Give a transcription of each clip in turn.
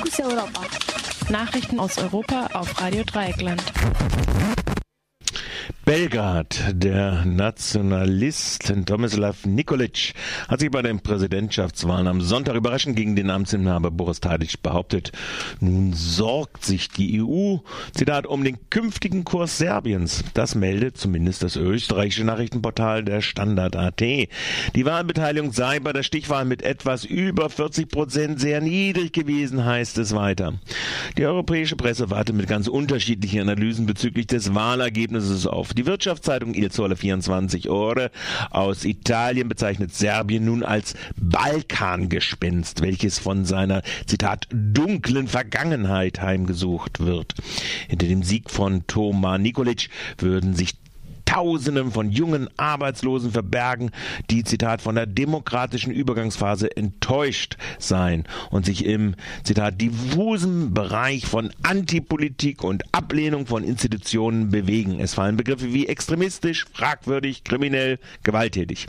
Fokus Europa. Nachrichten aus Europa auf Radio Dreieckland. Belgrad, der Nationalist Tomislav Nikolic hat sich bei den Präsidentschaftswahlen am Sonntag überraschend gegen den Amtsinhaber Boris Tadic behauptet. Nun sorgt sich die EU, Zitat, um den künftigen Kurs Serbiens. Das meldet zumindest das österreichische Nachrichtenportal der Standard.at. Die Wahlbeteiligung sei bei der Stichwahl mit etwas über 40 Prozent sehr niedrig gewesen, heißt es weiter. Die europäische Presse wartet mit ganz unterschiedlichen Analysen bezüglich des Wahlergebnisses auf. Die Wirtschaftszeitung Il Sole 24 Ore aus Italien bezeichnet Serbien nun als Balkangespenst, welches von seiner, Zitat, dunklen Vergangenheit heimgesucht wird. Hinter dem Sieg von Toma Nikolic würden sich Tausenden von jungen Arbeitslosen verbergen, die, Zitat, von der demokratischen Übergangsphase enttäuscht seien und sich im, Zitat, diffusen Bereich von Antipolitik und Ablehnung von Institutionen bewegen. Es fallen Begriffe wie extremistisch, fragwürdig, kriminell, gewalttätig.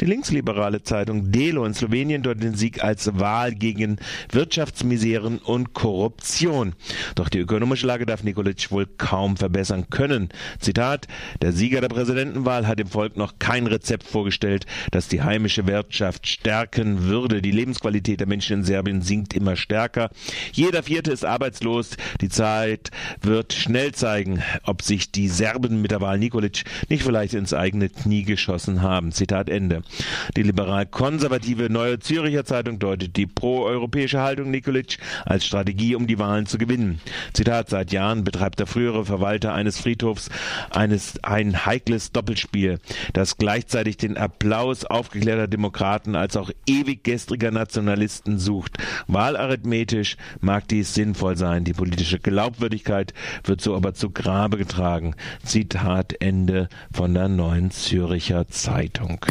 Die linksliberale Zeitung Delo in Slowenien dort den Sieg als Wahl gegen Wirtschaftsmiseren und Korruption. Doch die ökonomische Lage darf Nikolic wohl kaum verbessern können. Zitat, der Sieger Sieger der Präsidentenwahl hat dem Volk noch kein Rezept vorgestellt, das die heimische Wirtschaft stärken würde. Die Lebensqualität der Menschen in Serbien sinkt immer stärker. Jeder Vierte ist arbeitslos. Die Zeit wird schnell zeigen, ob sich die Serben mit der Wahl Nikolic nicht vielleicht ins eigene Knie geschossen haben. Zitat Ende. Die liberal-konservative Neue Züricher Zeitung deutet die pro-europäische Haltung Nikolic als Strategie, um die Wahlen zu gewinnen. Zitat, seit Jahren betreibt der frühere Verwalter eines Friedhofs eines ein heikles Doppelspiel, das gleichzeitig den Applaus aufgeklärter Demokraten als auch ewig gestriger Nationalisten sucht. Wahlarithmetisch mag dies sinnvoll sein, die politische Glaubwürdigkeit wird so aber zu Grabe getragen. Zitat Ende von der Neuen Züricher Zeitung.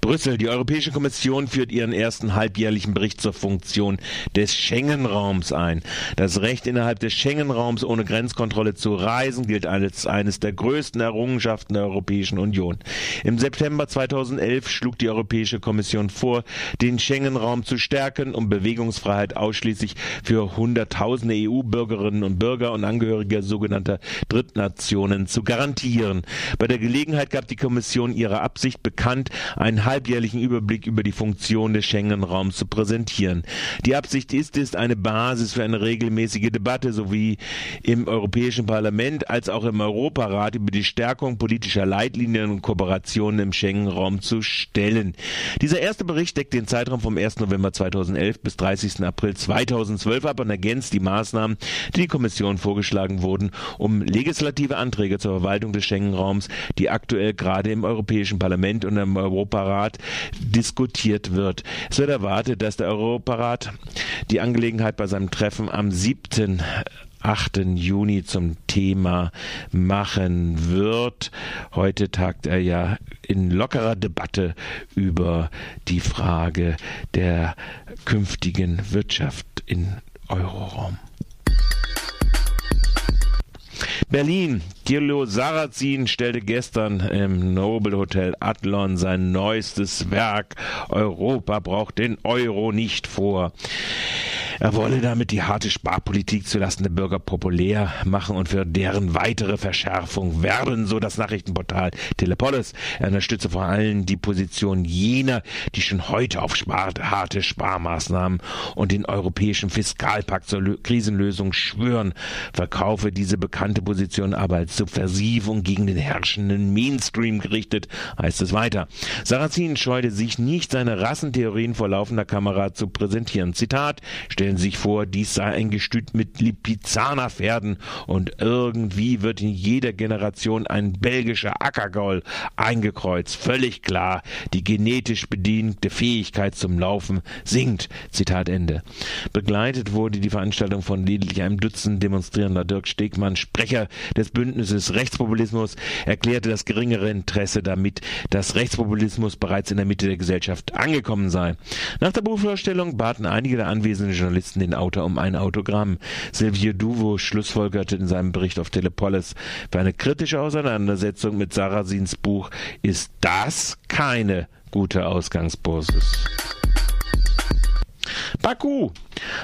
Brüssel. Die Europäische Kommission führt ihren ersten halbjährlichen Bericht zur Funktion des Schengen-Raums ein. Das Recht innerhalb des Schengen-Raums ohne Grenzkontrolle zu reisen gilt als eines der größten Errungenschaften der Europäischen Union. Im September 2011 schlug die Europäische Kommission vor, den Schengen-Raum zu stärken, um Bewegungsfreiheit ausschließlich für Hunderttausende EU-Bürgerinnen und Bürger und Angehörige sogenannter Drittnationen zu garantieren. Bei der Gelegenheit gab die Kommission ihre Absicht bekannt, einen halbjährlichen Überblick über die Funktion des Schengen-Raums zu präsentieren. Die Absicht ist es, eine Basis für eine regelmäßige Debatte sowie im Europäischen Parlament als auch im Europarat über die Stärkung politischer Leitlinien und Kooperationen im Schengen-Raum zu stellen. Dieser erste Bericht deckt den Zeitraum vom 1. November 2011 bis 30. April 2012 ab und ergänzt die Maßnahmen, die die Kommission vorgeschlagen wurden, um legislative Anträge zur Verwaltung des Schengen-Raums, die aktuell gerade im Europäischen Parlament und im Europarat diskutiert wird. Es wird erwartet, dass der Europarat die Angelegenheit bei seinem Treffen am 7. 8. Juni zum Thema machen wird. Heute tagt er ja in lockerer Debatte über die Frage der künftigen Wirtschaft in Euroraum. Berlin. Thilo Sarrazin stellte gestern im Nobel Hotel Adlon sein neuestes Werk Europa braucht den Euro nicht vor. Er wolle damit die harte Sparpolitik zulasten der Bürger populär machen und für deren weitere Verschärfung werben, so das Nachrichtenportal Telepolis. Er unterstütze vor allem die Position jener, die schon heute auf harte Sparmaßnahmen und den europäischen Fiskalpakt zur Lö Krisenlösung schwören, verkaufe diese bekannte Position aber als subversiv und gegen den herrschenden Mainstream gerichtet, heißt es weiter. Sarrazin scheute sich nicht, seine Rassentheorien vor laufender Kamera zu präsentieren. Zitat, stellen sich vor, dies sei ein Gestüt mit Lipizzaner-Pferden und irgendwie wird in jeder Generation ein belgischer Ackergaul eingekreuzt. Völlig klar, die genetisch bedingte Fähigkeit zum Laufen sinkt. Zitat Ende. Begleitet wurde die Veranstaltung von lediglich einem Dutzend demonstrierender Dirk Stegmann, Sprecher des Bündnisses Rechtspopulismus, erklärte das geringere Interesse damit, dass Rechtspopulismus bereits in der Mitte der Gesellschaft angekommen sei. Nach der Buchvorstellung baten einige der anwesenden Journalisten Journalisten den Autor um ein Autogramm. Silvio Duvo schlussfolgerte in seinem Bericht auf Telepolis, für eine kritische Auseinandersetzung mit Sarrazins Buch ist das keine gute Ausgangsbasis. Baku.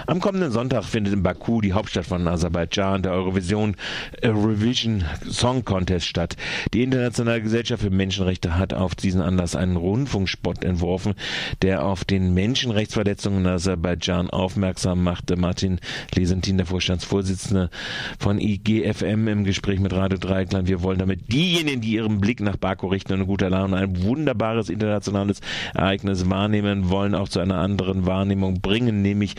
Am kommenden Sonntag findet in Baku, die Hauptstadt von Aserbaidschan, der Eurovision Eurovision Song Contest statt. Die Internationale Gesellschaft für Menschenrechte hat auf diesen Anlass einen Rundfunkspot entworfen, der auf den Menschenrechtsverletzungen in Aserbaidschan aufmerksam machte. Martin Lesentin, der Vorstandsvorsitzende von IGFM im Gespräch mit Radio Dreieckland. Wir wollen damit diejenigen, die ihren Blick nach Baku richten und in guter Laune ein wunderbares internationales Ereignis wahrnehmen wollen, auch zu einer anderen Wahrnehmung bringen, nämlich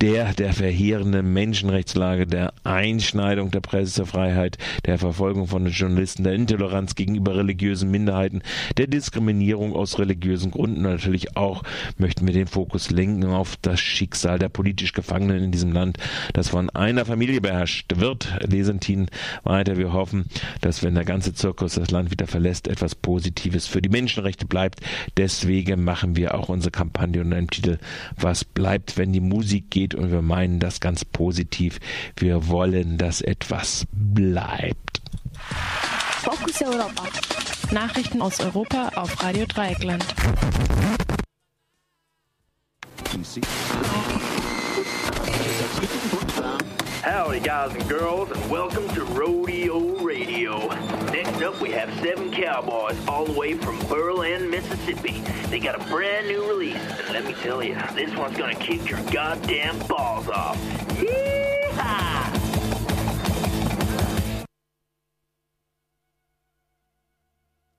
der der verheerenden Menschenrechtslage, der Einschneidung der Pressefreiheit, der Verfolgung von Journalisten, der Intoleranz gegenüber religiösen Minderheiten, der Diskriminierung aus religiösen Gründen. Natürlich auch möchten wir den Fokus lenken auf das Schicksal der politisch Gefangenen in diesem Land, das von einer Familie beherrscht wird. Lesentin weiter. Wir hoffen, dass wenn der ganze Zirkus das Land wieder verlässt, etwas Positives für die Menschenrechte bleibt. Deswegen machen wir auch unsere Kampagne unter dem Titel Was bleibt, wenn die Musik geht? Und wir meinen das ganz positiv. Wir wollen, dass etwas bleibt. Fokus Europa. Nachrichten aus Europa auf Radio Dreieckland. Howdy, guys and girls, and welcome to Rodeo Radio. Next up, we have seven cowboys all the way from Berlin, Mississippi. They got a brand new release, and let me tell you, this one's gonna kick your goddamn balls off. Yeehaw!